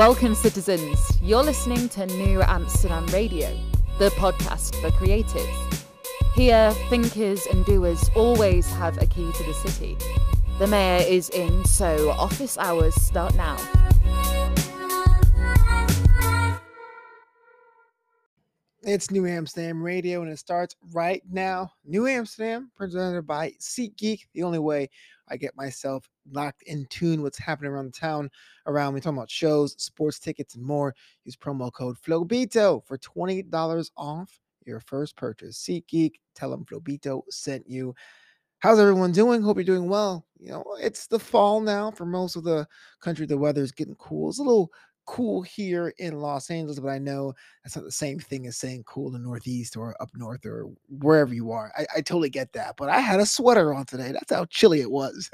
Welcome, citizens. You're listening to New Amsterdam Radio, the podcast for creatives. Here, thinkers and doers always have a key to the city. The mayor is in, so office hours start now. It's New Amsterdam Radio, and it starts right now. New Amsterdam, presented by SeatGeek, the only way I get myself locked in tune what's happening around the town around me, talking about shows, sports tickets, and more. Use promo code FLOBITO for $20 off your first purchase. SeatGeek, tell them Flobito sent you. How's everyone doing? Hope you're doing well. You know, it's the fall now for most of the country. The weather is getting cool. It's a little cool here in Los Angeles, but I know that's not the same thing as saying cool in the Northeast or up north or wherever you are. I, I totally get that, but I had a sweater on today. That's how chilly it was.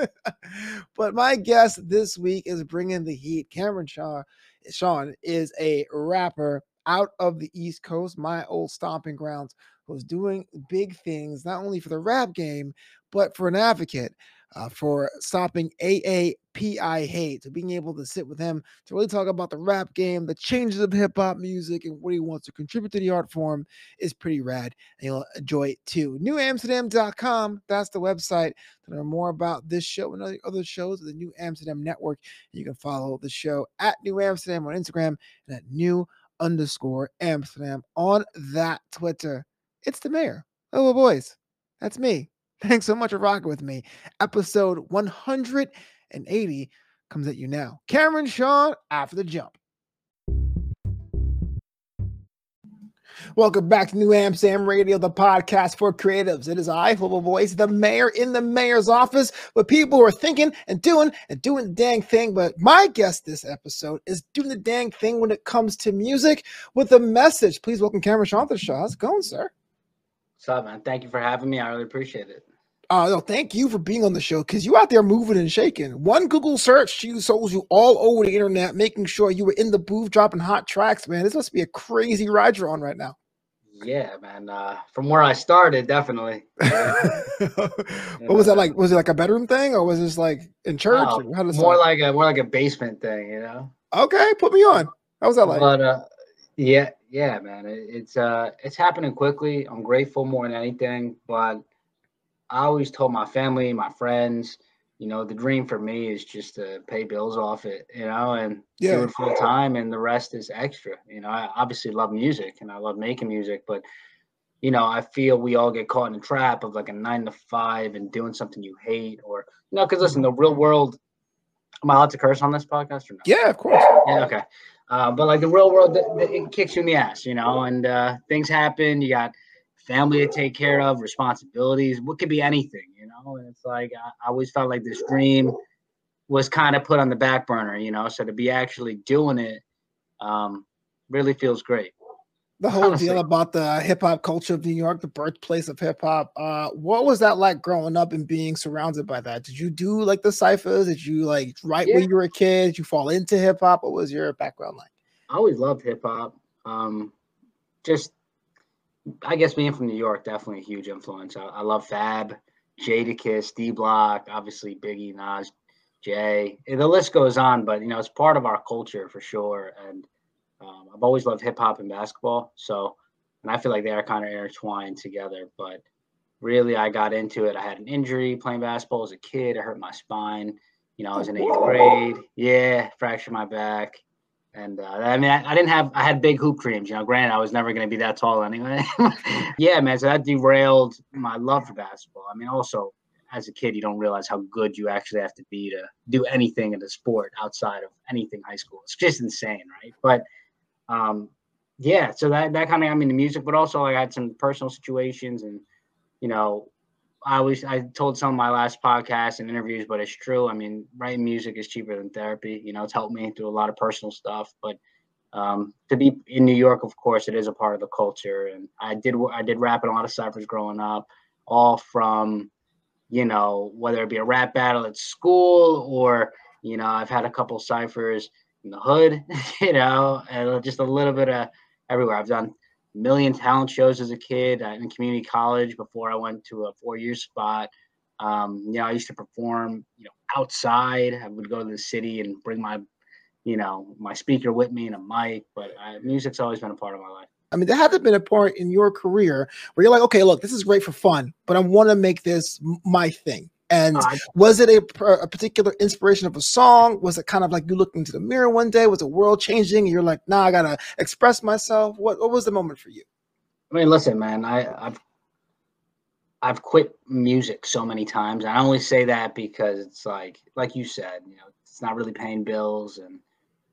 but my guest this week is bringing the heat. Cameron Shaw, Sean is a rapper out of the East Coast, my old stomping grounds, who's doing big things not only for the rap game, but for an advocate uh, for stopping AAPI hate. So being able to sit with him to really talk about the rap game, the changes of hip hop music, and what he wants to contribute to the art form is pretty rad. And you'll enjoy it too. NewAmsterdam.com, that's the website to learn more about this show and other shows of the New Amsterdam Network. You can follow the show at New Amsterdam on Instagram and at New underscore Amsterdam on that Twitter. It's the mayor. Hello, boys. That's me. Thanks so much for rocking with me. Episode 180 comes at you now. Cameron Sean after the jump. Welcome back to New Amsterdam Radio, the podcast for creatives. It is I, Global Voice, the mayor in the mayor's office, with people who are thinking and doing and doing the dang thing. But my guest this episode is doing the dang thing when it comes to music with a message. Please welcome Cameron Sean to the show. How's it going, sir? What's up, man? Thank you for having me. I really appreciate it. Uh, no, thank you for being on the show because you out there moving and shaking. One Google search, you sold you all over the internet, making sure you were in the booth dropping hot tracks, man. This must be a crazy ride you're on right now. Yeah, man. Uh, from where I started, definitely. what was that like? Was it like a bedroom thing, or was this like in church? More like a more like a basement thing, you know? Okay, put me on. How was that like? But uh, yeah, yeah, man. It, it's uh, it's happening quickly. I'm grateful more than anything, but I always told my family, my friends, you know, the dream for me is just to pay bills off it, you know, and yeah. do it full time, and the rest is extra. You know, I obviously love music and I love making music, but you know, I feel we all get caught in a trap of like a nine to five and doing something you hate, or you know, because listen, the real world. Am I allowed to curse on this podcast or no? Yeah, of course. Yeah, okay. Uh, but like the real world, it kicks you in the ass, you know, and uh, things happen. You got family to take care of, responsibilities, what could be anything, you know? And it's like I, I always felt like this dream was kind of put on the back burner, you know. So to be actually doing it um, really feels great. The whole Honestly. deal about the hip hop culture of New York, the birthplace of hip hop. Uh, what was that like growing up and being surrounded by that? Did you do like the ciphers? Did you like write yeah. when you were a kid? Did you fall into hip hop? What was your background like? I always loved hip hop. Um, just I guess being from New York, definitely a huge influence. I, I love Fab, Jadakiss, D Block, obviously Biggie, Nas, Jay. The list goes on, but you know it's part of our culture for sure. And um, I've always loved hip hop and basketball, so and I feel like they are kind of intertwined together. But really, I got into it. I had an injury playing basketball as a kid. I hurt my spine. You know, I was in eighth grade. Yeah, fractured my back. And uh, I mean, I, I, didn't have, I had big hoop dreams, you know, granted, I was never going to be that tall anyway. yeah, man. So that derailed my love for basketball. I mean, also, as a kid, you don't realize how good you actually have to be to do anything in the sport outside of anything high school. It's just insane, right? But um, yeah, so that, that kind of got me into music, but also I had some personal situations and, you know, I always I told some of my last podcasts and interviews, but it's true. I mean, writing music is cheaper than therapy. You know, it's helped me through a lot of personal stuff. But um, to be in New York, of course, it is a part of the culture. And I did I did rap in a lot of ciphers growing up, all from you know whether it be a rap battle at school or you know I've had a couple ciphers in the hood, you know, and just a little bit of everywhere. I've done a million talent shows as a kid uh, in community college before I went to a four year spot. Um, you know, I used to perform, you know, outside. I would go to the city and bring my, you know, my speaker with me and a mic. But I, music's always been a part of my life. I mean, there have been a point in your career where you're like, okay, look, this is great for fun, but I want to make this my thing. And was it a, a, particular inspiration of a song? Was it kind of like you looked into the mirror one day? Was the world changing? And you're like, nah, I gotta express myself. What what was the moment for you? I mean, listen, man, I, I've I've quit music so many times. I only say that because it's like, like you said, you know, it's not really paying bills, and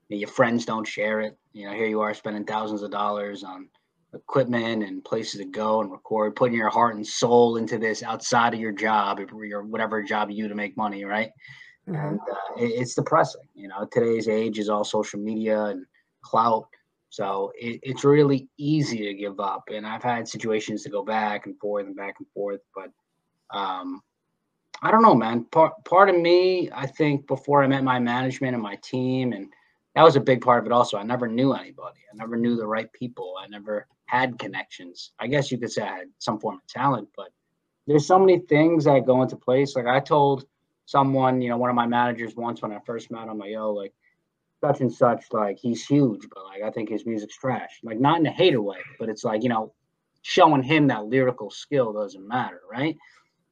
your friends don't share it. You know, here you are spending thousands of dollars on equipment and places to go and record, putting your heart and soul into this outside of your job, your whatever job you do to make money, right? Mm-hmm. And uh, it, it's depressing. You know, today's age is all social media and clout. So it, it's really easy to give up. And I've had situations to go back and forth and back and forth, but um, I don't know, man. Part part of me, I think, before I met my management and my team and that was a big part of it also. I never knew anybody. I never knew the right people. I never had connections. I guess you could say I had some form of talent, but there's so many things that go into place. Like I told someone, you know, one of my managers once when I first met him, like, yo, like such and such, like he's huge, but like I think his music's trash. Like not in a hater way, but it's like, you know, showing him that lyrical skill doesn't matter, right?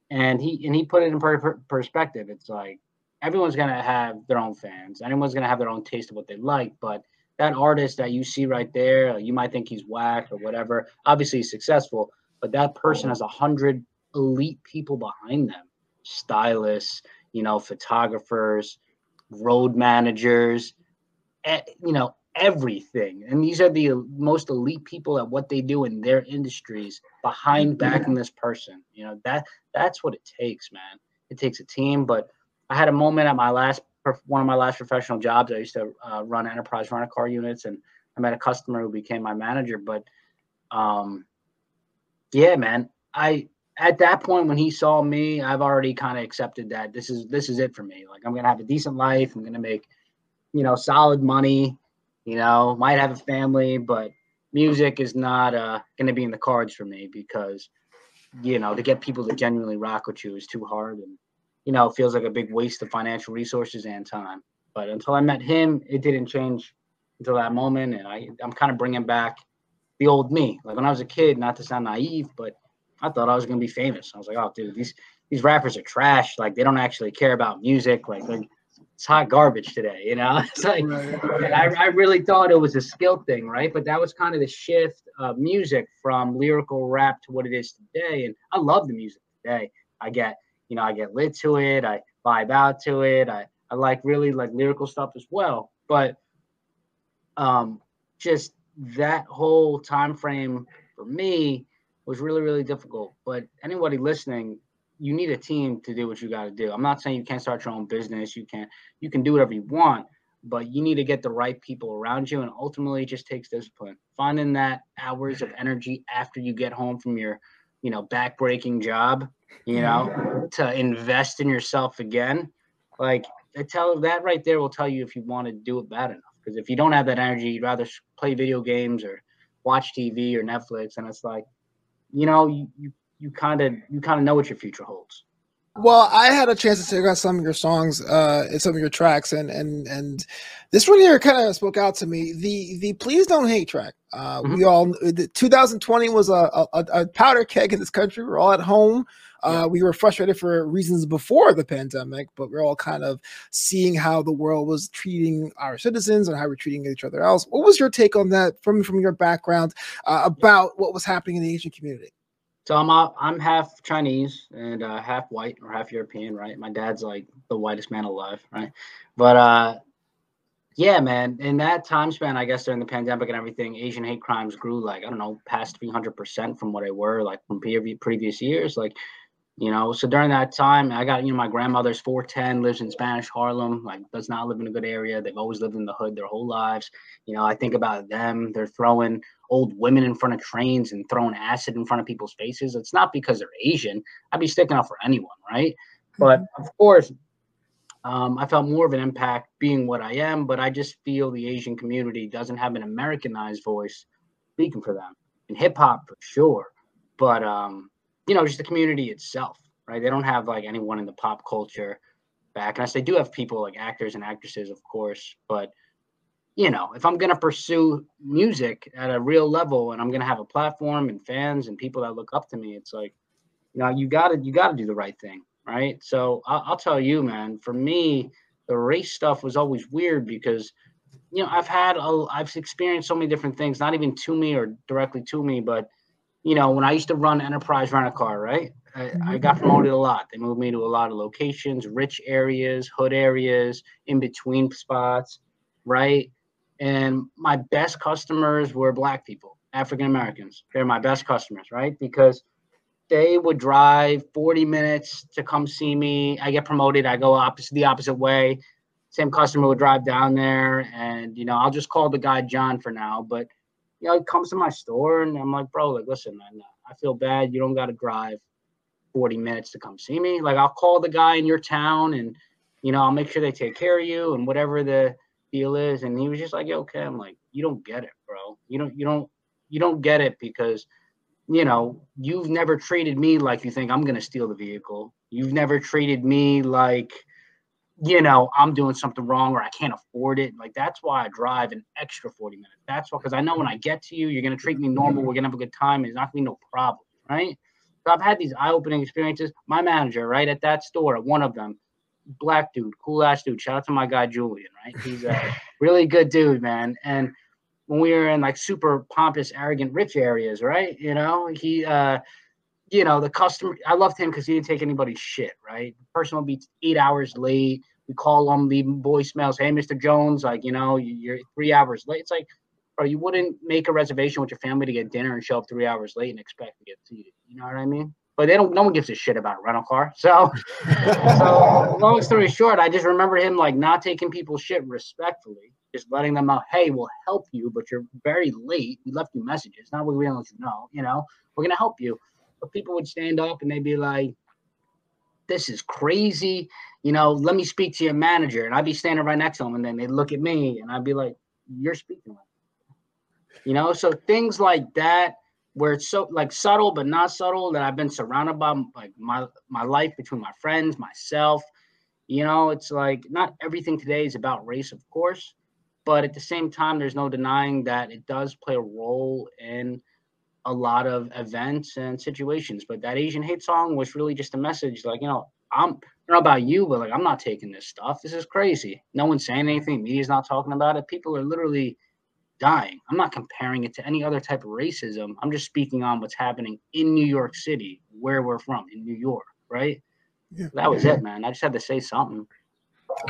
And he and he put it in per- perspective. It's like everyone's gonna have their own fans. Anyone's gonna have their own taste of what they like, but that artist that you see right there, you might think he's whack or whatever. Obviously, he's successful, but that person has a hundred elite people behind them, stylists, you know, photographers, road managers, you know, everything. And these are the most elite people at what they do in their industries behind mm-hmm. backing this person. You know, that that's what it takes, man. It takes a team, but I had a moment at my last one of my last professional jobs. I used to uh, run enterprise rental car units, and I met a customer who became my manager. But um, yeah, man, I at that point when he saw me, I've already kind of accepted that this is this is it for me. Like I'm gonna have a decent life. I'm gonna make you know solid money. You know, might have a family, but music is not uh, gonna be in the cards for me because you know to get people to genuinely rock with you is too hard and you know, it feels like a big waste of financial resources and time. But until I met him, it didn't change until that moment. And I, I'm kind of bringing back the old me. Like when I was a kid, not to sound naive, but I thought I was going to be famous. I was like, oh, dude, these these rappers are trash. Like they don't actually care about music. Like it's hot garbage today, you know. It's like I, I really thought it was a skill thing, right? But that was kind of the shift of music from lyrical rap to what it is today. And I love the music today. I get you know, I get lit to it, I vibe out to it. I, I like really like lyrical stuff as well. But um just that whole time frame for me was really, really difficult. But anybody listening, you need a team to do what you got to do. I'm not saying you can't start your own business. You can you can do whatever you want, but you need to get the right people around you. And ultimately, just takes discipline. Finding that hours of energy after you get home from your, you know, backbreaking job you know, to invest in yourself again. Like I tell that right there will tell you if you want to do it bad enough. Because if you don't have that energy, you'd rather play video games or watch TV or Netflix, and it's like, you know, you you, kind of you kind of know what your future holds. Well, I had a chance to check out some of your songs, uh, and some of your tracks, and and and this one here kind of spoke out to me. The the please don't hate track. Uh, mm-hmm. We all 2020 was a, a, a powder keg in this country. We're all at home. Uh, we were frustrated for reasons before the pandemic, but we're all kind of seeing how the world was treating our citizens and how we're treating each other else. What was your take on that from from your background uh, about what was happening in the Asian community? So I'm uh, I'm half Chinese and uh, half white or half European, right? My dad's like the whitest man alive, right? But uh, yeah, man, in that time span, I guess during the pandemic and everything, Asian hate crimes grew like I don't know, past 300 percent from what they were like from previous years. Like you know? So during that time i got you know my grandmother's 410 lives in spanish harlem like does not live in a good area. They've always lived in the hood their whole lives. You know i think about them. They're throwing old women in front of trains and throwing acid in front of people's faces. It's not because they're asian. I'd be sticking up for anyone right? But mm-hmm. of course um, i felt more of an impact being what i am but i just feel the asian community doesn't have an americanized voice speaking for them. In hip-hop for sure. But um you know, just the community itself, right? They don't have like anyone in the pop culture back. And I say do have people like actors and actresses, of course, but you know, if I'm gonna pursue music at a real level and I'm gonna have a platform and fans and people that look up to me, it's like, you know, you gotta you gotta do the right thing, right? So I'll, I'll tell you, man. For me, the race stuff was always weird because, you know, I've had a, I've experienced so many different things, not even to me or directly to me, but you know, when I used to run Enterprise Rent a Car, right? I, I mm-hmm. got promoted a lot. They moved me to a lot of locations, rich areas, hood areas, in between spots, right? And my best customers were black people, African Americans. They're my best customers, right? Because they would drive 40 minutes to come see me. I get promoted, I go opposite the opposite way. Same customer would drive down there, and you know, I'll just call the guy John for now. But you know, he comes to my store, and I'm like, bro, like, listen, man, I feel bad. You don't got to drive 40 minutes to come see me. Like, I'll call the guy in your town, and you know, I'll make sure they take care of you, and whatever the deal is. And he was just like, yeah, okay. I'm like, you don't get it, bro. You don't, you don't, you don't get it because, you know, you've never treated me like you think I'm going to steal the vehicle. You've never treated me like, you know, I'm doing something wrong or I can't afford it. Like, that's why I drive an extra 40 minutes. That's why, because I know when I get to you, you're going to treat me normal. We're going to have a good time. It's not going to be no problem. Right. So I've had these eye opening experiences. My manager, right at that store, one of them, black dude, cool ass dude. Shout out to my guy Julian, right? He's a really good dude, man. And when we were in like super pompous, arrogant, rich areas, right? You know, he, uh, you know, the customer. I loved him because he didn't take anybody's shit, right? The person will be eight hours late. We call them, leave voicemails. Hey, Mr. Jones, like you know, you're three hours late. It's like, bro, you wouldn't make a reservation with your family to get dinner and show up three hours late and expect to get seated. You know what I mean? but they don't. No one gives a shit about rental car. So, so long story short, I just remember him like not taking people's shit respectfully, just letting them know, hey, we'll help you, but you're very late. We left you messages. Not we let you know. You know, we're gonna help you. But people would stand up and they'd be like, "This is crazy." You know, let me speak to your manager, and I'd be standing right next to them, and then they'd look at me, and I'd be like, "You're speaking." You know, so things like that where it's so like subtle but not subtle that I've been surrounded by like my my life between my friends, myself. You know, it's like not everything today is about race, of course, but at the same time, there's no denying that it does play a role in a lot of events and situations. But that Asian hate song was really just a message, like you know, I'm I don't know about you, but like I'm not taking this stuff. This is crazy. No one's saying anything. Media's not talking about it. People are literally dying. I'm not comparing it to any other type of racism. I'm just speaking on what's happening in New York City, where we're from, in New York, right? Yeah. That was it, man. I just had to say something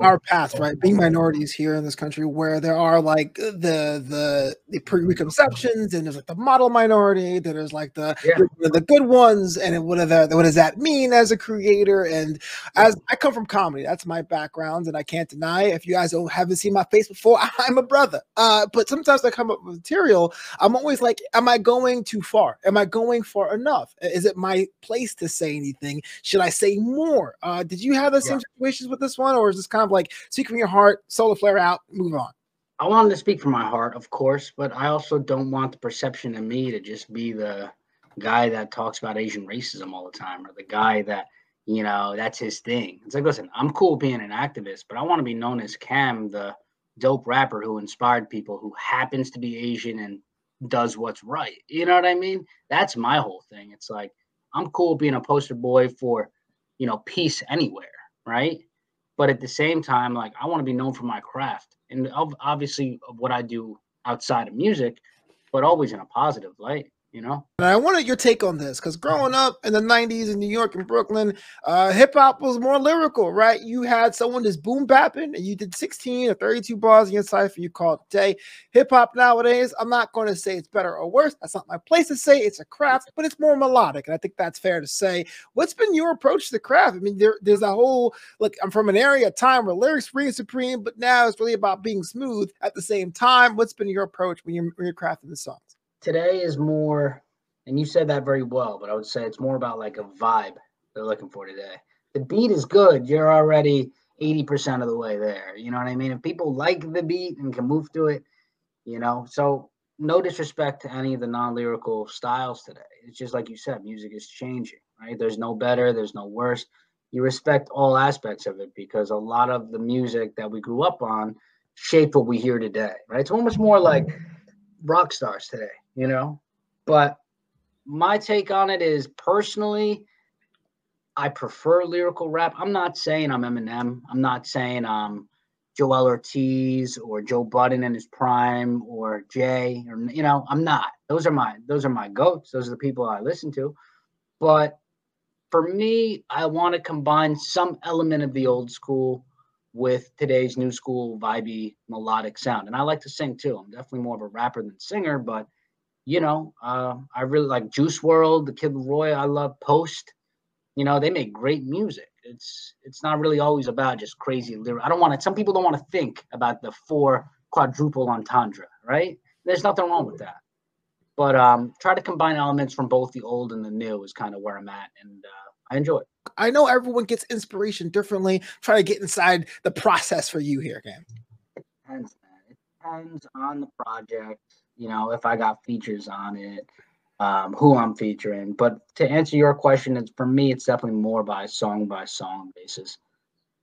our past, right? Being minorities here in this country, where there are like the the the preconceptions, and there's like the model minority, then there's like the yeah. the, good ones, and what are the, what does that mean as a creator? And as I come from comedy, that's my background, and I can't deny. If you guys don't haven't seen my face before, I'm a brother. Uh, but sometimes I come up with material. I'm always like, am I going too far? Am I going far enough? Is it my place to say anything? Should I say more? Uh, did you have the same yeah. situations with this one, or is this kind of like speak from your heart, solar flare out, move on. I wanted to speak from my heart, of course, but I also don't want the perception of me to just be the guy that talks about Asian racism all the time or the guy that, you know, that's his thing. It's like, listen, I'm cool being an activist, but I want to be known as Cam, the dope rapper who inspired people who happens to be Asian and does what's right. You know what I mean? That's my whole thing. It's like, I'm cool being a poster boy for, you know, peace anywhere, right? But at the same time like i want to be known for my craft and obviously what i do outside of music but always in a positive light you know. And I wanted your take on this because growing up in the 90s in New York and Brooklyn, uh, hip hop was more lyrical, right? You had someone just boom bapping and you did 16 or 32 bars in your cipher, you called day. Hip hop nowadays, I'm not going to say it's better or worse. That's not my place to say it's a craft, but it's more melodic. And I think that's fair to say. What's been your approach to the craft? I mean, there, there's a whole look, I'm from an area, a time where lyrics reign supreme, but now it's really about being smooth at the same time. What's been your approach when you're, when you're crafting the songs? Today is more, and you said that very well, but I would say it's more about like a vibe they're looking for today. The beat is good. You're already 80% of the way there. You know what I mean? If people like the beat and can move to it, you know, so no disrespect to any of the non-lyrical styles today. It's just like you said, music is changing, right? There's no better, there's no worse. You respect all aspects of it because a lot of the music that we grew up on shaped what we hear today, right? It's almost more like rock stars today, you know? But my take on it is personally, I prefer lyrical rap. I'm not saying I'm Eminem. I'm not saying I'm Joel Ortiz or Joe Budden in his prime or Jay or you know, I'm not. Those are my those are my goats. Those are the people I listen to. But for me, I want to combine some element of the old school with today's new school vibey melodic sound. And I like to sing too. I'm definitely more of a rapper than singer, but you know, uh, I really like Juice WRLD, the Kid LAROI. I love Post. You know, they make great music. It's it's not really always about just crazy lyrics. I don't want to. Some people don't want to think about the four quadruple entendre, right? There's nothing wrong with that. But um, try to combine elements from both the old and the new is kind of where I'm at, and uh, I enjoy it. I know everyone gets inspiration differently. Try to get inside the process for you here, Cam. It depends, man. It depends on the project. You know, if I got features on it, um, who I'm featuring. But to answer your question, it's for me, it's definitely more by song by song basis.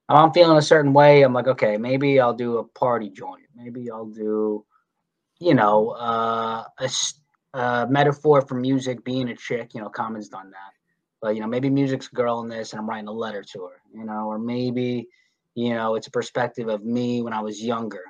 If I'm feeling a certain way, I'm like, okay, maybe I'll do a party joint. Maybe I'll do, you know, uh, a, a metaphor for music being a chick. You know, Common's done that. But you know, maybe music's a girl in this, and I'm writing a letter to her. You know, or maybe, you know, it's a perspective of me when I was younger.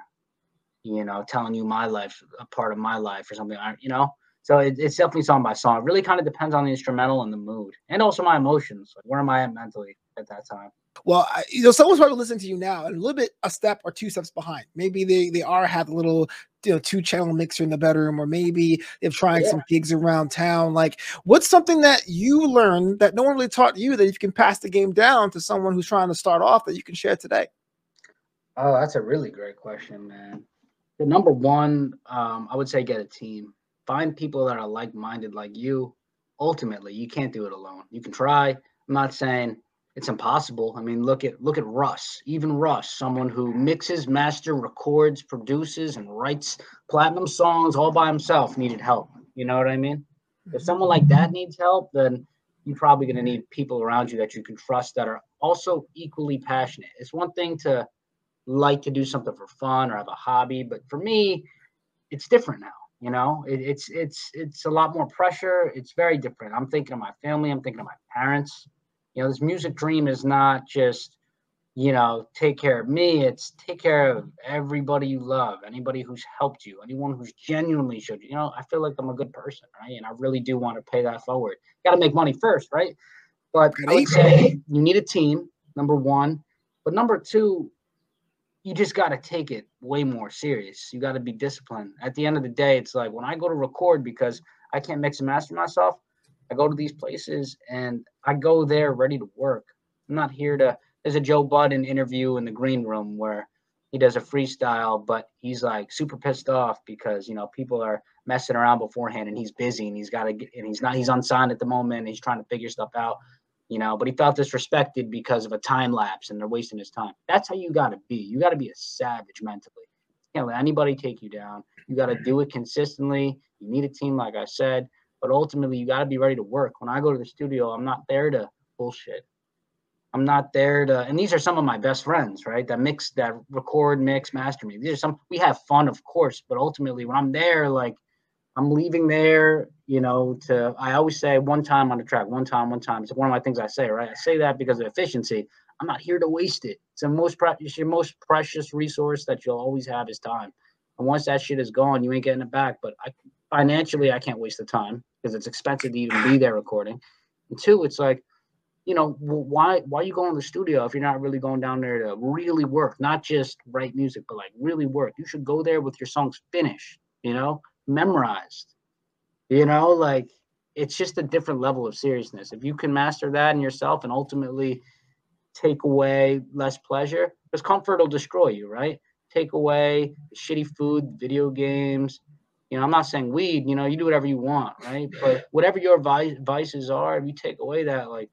You know, telling you my life, a part of my life, or something. You know, so it, it's definitely song by song. It really kind of depends on the instrumental and the mood, and also my emotions. Like, where am I at mentally at that time? Well, I, you know, someone's probably listening to you now, and a little bit a step or two steps behind. Maybe they they are have a little you know two channel mixer in the bedroom, or maybe they're trying yeah. some gigs around town. Like, what's something that you learned that no one really taught you that you can pass the game down to someone who's trying to start off that you can share today? Oh, that's a really great question, man. The number one, um, I would say, get a team find people that are like-minded like you ultimately you can't do it alone you can try i'm not saying it's impossible i mean look at look at russ even russ someone who mixes master records produces and writes platinum songs all by himself needed help you know what i mean if someone like that needs help then you're probably going to need people around you that you can trust that are also equally passionate it's one thing to like to do something for fun or have a hobby but for me it's different now you know, it, it's it's it's a lot more pressure. It's very different. I'm thinking of my family. I'm thinking of my parents. You know, this music dream is not just you know take care of me. It's take care of everybody you love, anybody who's helped you, anyone who's genuinely showed you. You know, I feel like I'm a good person, right? And I really do want to pay that forward. Got to make money first, right? But I would say you need a team. Number one, but number two, you just got to take it way more serious. You got to be disciplined. At the end of the day, it's like when I go to record because I can't mix and master myself, I go to these places and I go there ready to work. I'm not here to. There's a Joe Budden interview in the green room where he does a freestyle, but he's like super pissed off because you know people are messing around beforehand and he's busy and he's got to get and he's not he's unsigned at the moment and he's trying to figure stuff out you know, but he felt disrespected because of a time lapse and they're wasting his time. That's how you got to be. You got to be a savage mentally. You can't let anybody take you down. You got to do it consistently. You need a team, like I said, but ultimately you got to be ready to work. When I go to the studio, I'm not there to bullshit. I'm not there to, and these are some of my best friends, right? That mix, that record, mix, master me. These are some, we have fun, of course, but ultimately when I'm there, like, I'm leaving there, you know, to I always say one time on the track, one time, one time. It's one of my things I say, right? I say that because of efficiency. I'm not here to waste it. It's the most pre- it's your most precious resource that you'll always have is time. And once that shit is gone, you ain't getting it back. But I, financially, I can't waste the time because it's expensive to even be there recording. And two, it's like, you know, why why you going to the studio if you're not really going down there to really work, not just write music, but like really work? You should go there with your songs finished. You know, memorized. You know, like it's just a different level of seriousness. If you can master that in yourself and ultimately take away less pleasure, because comfort will destroy you, right? Take away the shitty food, video games. You know, I'm not saying weed, you know, you do whatever you want, right? But whatever your vices are, if you take away that, like,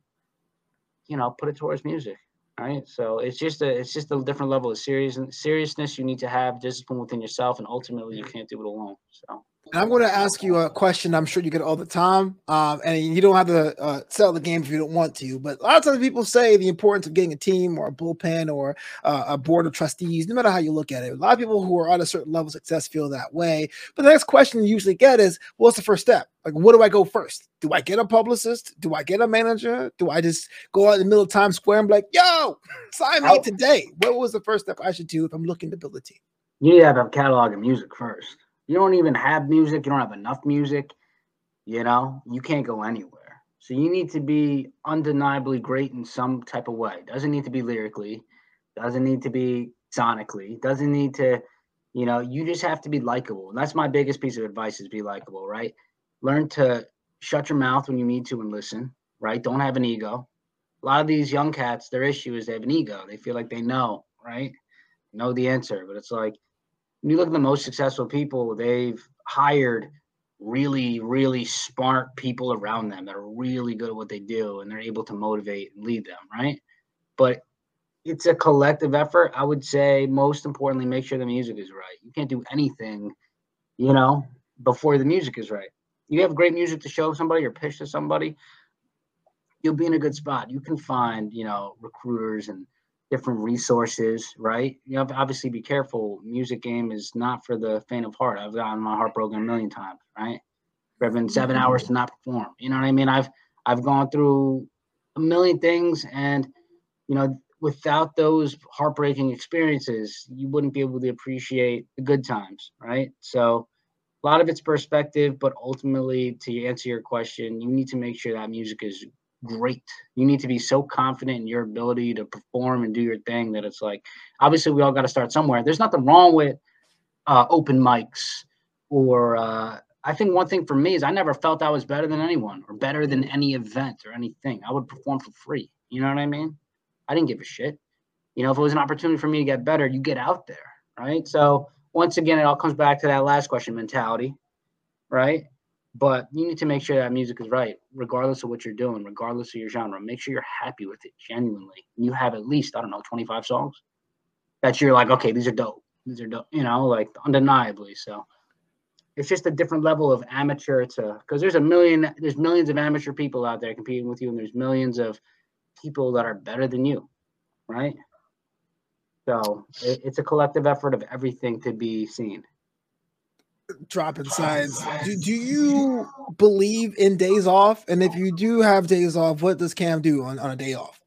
you know, put it towards music right? So it's just a it's just a different level of serious seriousness you need to have discipline within yourself and ultimately you can't do it alone so And I'm going to ask you a question I'm sure you get all the time. Um, and you don't have to uh, sell the game if you don't want to. But a lot of times people say the importance of getting a team or a bullpen or uh, a board of trustees, no matter how you look at it. A lot of people who are at a certain level of success feel that way. But the next question you usually get is what's the first step? Like, what do I go first? Do I get a publicist? Do I get a manager? Do I just go out in the middle of Times Square and be like, yo, sign me today? What was the first step I should do if I'm looking to build a team? You need to have a catalog of music first you don't even have music, you don't have enough music, you know, you can't go anywhere. So you need to be undeniably great in some type of way. Doesn't need to be lyrically, doesn't need to be sonically, doesn't need to, you know, you just have to be likable. And that's my biggest piece of advice is be likable, right? Learn to shut your mouth when you need to and listen, right? Don't have an ego. A lot of these young cats, their issue is they have an ego. They feel like they know, right? Know the answer, but it's like when you look at the most successful people, they've hired really, really smart people around them that are really good at what they do and they're able to motivate and lead them, right? But it's a collective effort. I would say most importantly, make sure the music is right. You can't do anything, you know, before the music is right. You have great music to show somebody or pitch to somebody, you'll be in a good spot. You can find, you know, recruiters and different resources, right? You have obviously be careful. Music game is not for the faint of heart. I've gotten my heart broken a million times, right? I've 7 mm-hmm. hours to not perform. You know what I mean? I've I've gone through a million things, and you know, without those heartbreaking experiences, you wouldn't be able to appreciate the good times, right? So a lot of it's perspective, but ultimately, to answer your question, you need to make sure that music is great. You need to be so confident in your ability to perform and do your thing that it's like, obviously, we all got to start somewhere. There's nothing wrong with uh, open mics or uh, I think one thing for me is I never felt I was better than anyone or better than any event or anything. I would perform for free. You know what I mean? I didn't give a shit. You know, if it was an opportunity for me to get better, you get out there, right? So once again, it all comes back to that last question mentality, right? But you need to make sure that music is right, regardless of what you're doing, regardless of your genre. Make sure you're happy with it genuinely. You have at least, I don't know, 25 songs that you're like, okay, these are dope. These are dope, you know, like undeniably. So it's just a different level of amateur to because there's a million, there's millions of amateur people out there competing with you, and there's millions of people that are better than you, right? So it, it's a collective effort of everything to be seen dropping signs. Do, do you believe in days off? And if you do have days off, what does Cam do on, on a day off?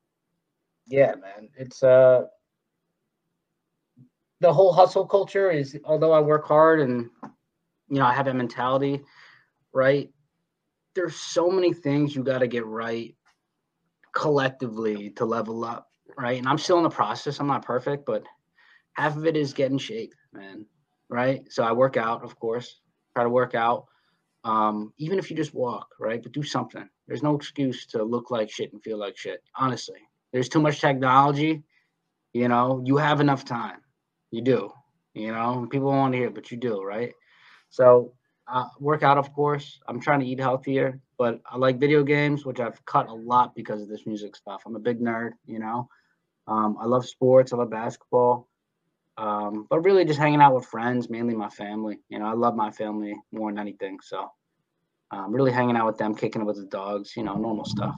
Yeah, man. It's uh the whole hustle culture is although I work hard and you know I have that mentality, right? There's so many things you got to get right collectively to level up, right? And I'm still in the process. I'm not perfect, but half of it is getting shape, man right? So I work out, of course, try to work out. Um, even if you just walk, right? But do something. There's no excuse to look like shit and feel like shit. Honestly, there's too much technology. You know, you have enough time. You do. You know, people want to hear, but you do, right? So uh, work out, of course. I'm trying to eat healthier, but I like video games, which I've cut a lot because of this music stuff. I'm a big nerd, you know. Um, I love sports. I love basketball. Um, but really just hanging out with friends, mainly my family. You know, I love my family more than anything. So um, really hanging out with them, kicking it with the dogs, you know, normal stuff.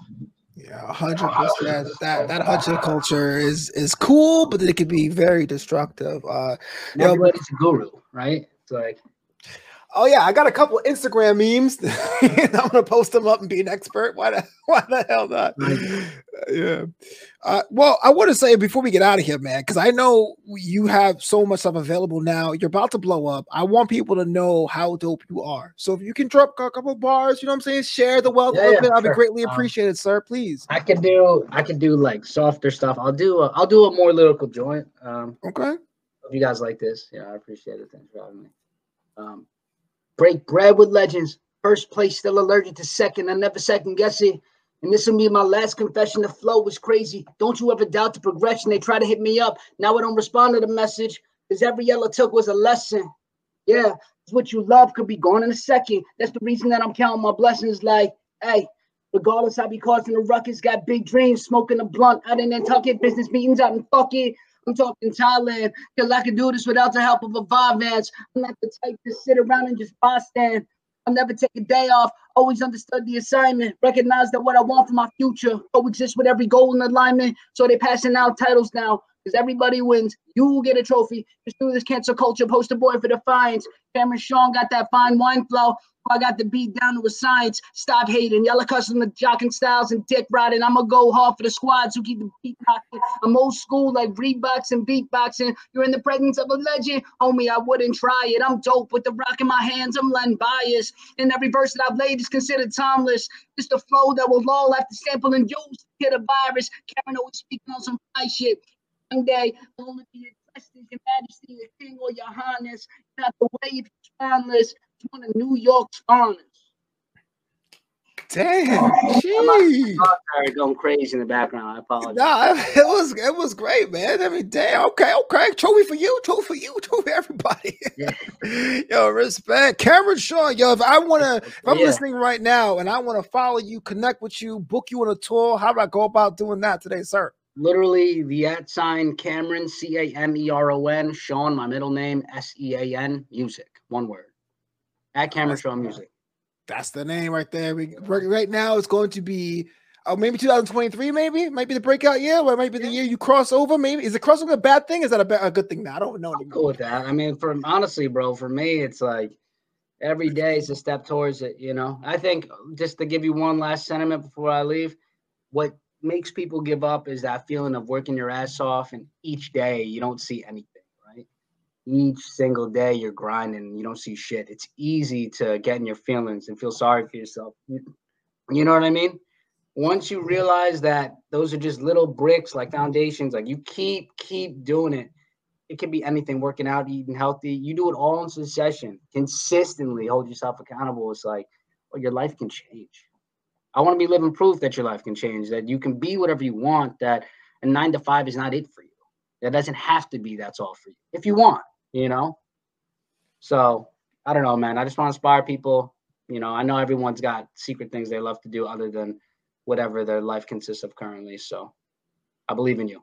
Yeah, hundred percent. That that hustle culture is is cool, but it can be very destructive. Uh, Everybody's a guru, right? It's like Oh yeah, I got a couple Instagram memes. I'm gonna post them up and be an expert. Why the why the hell not? yeah. Uh, well, I want to say before we get out of here, man, because I know you have so much stuff available now. You're about to blow up. I want people to know how dope you are. So if you can drop a couple bars, you know what I'm saying, share the wealth yeah, yeah, I'll sure. be greatly um, appreciated, um, sir. Please. I can do I can do like softer stuff. I'll do a, I'll do a more lyrical joint. Um, okay. If you guys like this, yeah, I appreciate it. Thanks for having me. Um, Break bread with legends. First place, still allergic to second. I never second guess it. And this will be my last confession. The flow was crazy. Don't you ever doubt the progression. They try to hit me up. Now I don't respond to the message because every yellow took was a lesson. Yeah, what you love could be gone in a second. That's the reason that I'm counting my blessings. Like, hey, regardless, I be causing the ruckus. Got big dreams, smoking a blunt out in Nantucket, business meetings out in fuck it. I'm talking Thailand, cause I can do this without the help of a Vyvanse. I'm not the type to sit around and just stand. I'll never take a day off. Always understood the assignment. Recognize that what I want for my future coexists with every goal in alignment. So they're passing out titles now because everybody wins. You get a trophy. Just through this cancel culture, poster boy for Defiance. Cameron Sean got that fine wine flow. I got the beat down to a science. Stop hating. Y'all accustomed to jocking styles and dick riding. I'ma go hard for the squads who keep the beat knocking. I'm old school like Reeboks and beatboxing. You're in the presence of a legend. Homie, I wouldn't try it. I'm dope with the rock in my hands. I'm letting bias. And every verse that I've laid is considered timeless. It's the flow that will all have to sample and use to get a virus. Karen always speaking on some high shit. One day, only be addressed as your majesty, your king, or your highness. Not the way if you're spineless one of New York's finest. Damn, jeez. Sorry, going crazy in the background. I apologize. Nah, it was it was great, man. I mean, damn. Okay, okay. Trophy for you. Trophy for you. Trophy for everybody. Yeah. yo, respect, Cameron Sean. Yo, if I want to, if I'm yeah. listening right now and I want to follow you, connect with you, book you on a tour, how do I go about doing that today, sir? Literally, the at sign Cameron C A M E R O N Sean, my middle name S E A N music, one word at oh, Cameron Sean Music. That's the name right there. We right now it's going to be oh maybe 2023, maybe might be the breakout year, or it might be the year you cross over. Maybe is it crossover a bad thing? Is that a, bad, a good thing? Now I don't know. I'm cool with that. I mean, for honestly, bro, for me, it's like every day is a step towards it. You know, I think just to give you one last sentiment before I leave, what makes people give up is that feeling of working your ass off, and each day you don't see anything right? each single day you're grinding you don't see shit. It's easy to get in your feelings and feel sorry for yourself. You, know what i mean? Once you realize that those are just little bricks like foundations like you keep keep doing it. It can be anything working out eating healthy. You do it all in succession. Consistently hold yourself accountable. It's like well, your life can change i want to be living proof that your life can change that you can be whatever you want that a nine to five is not it for you that doesn't have to be that's all for you if you want you know? So I don't know, man. I just want to inspire people. You know, I know everyone's got secret things they love to do other than whatever their life consists of currently. So I believe in you.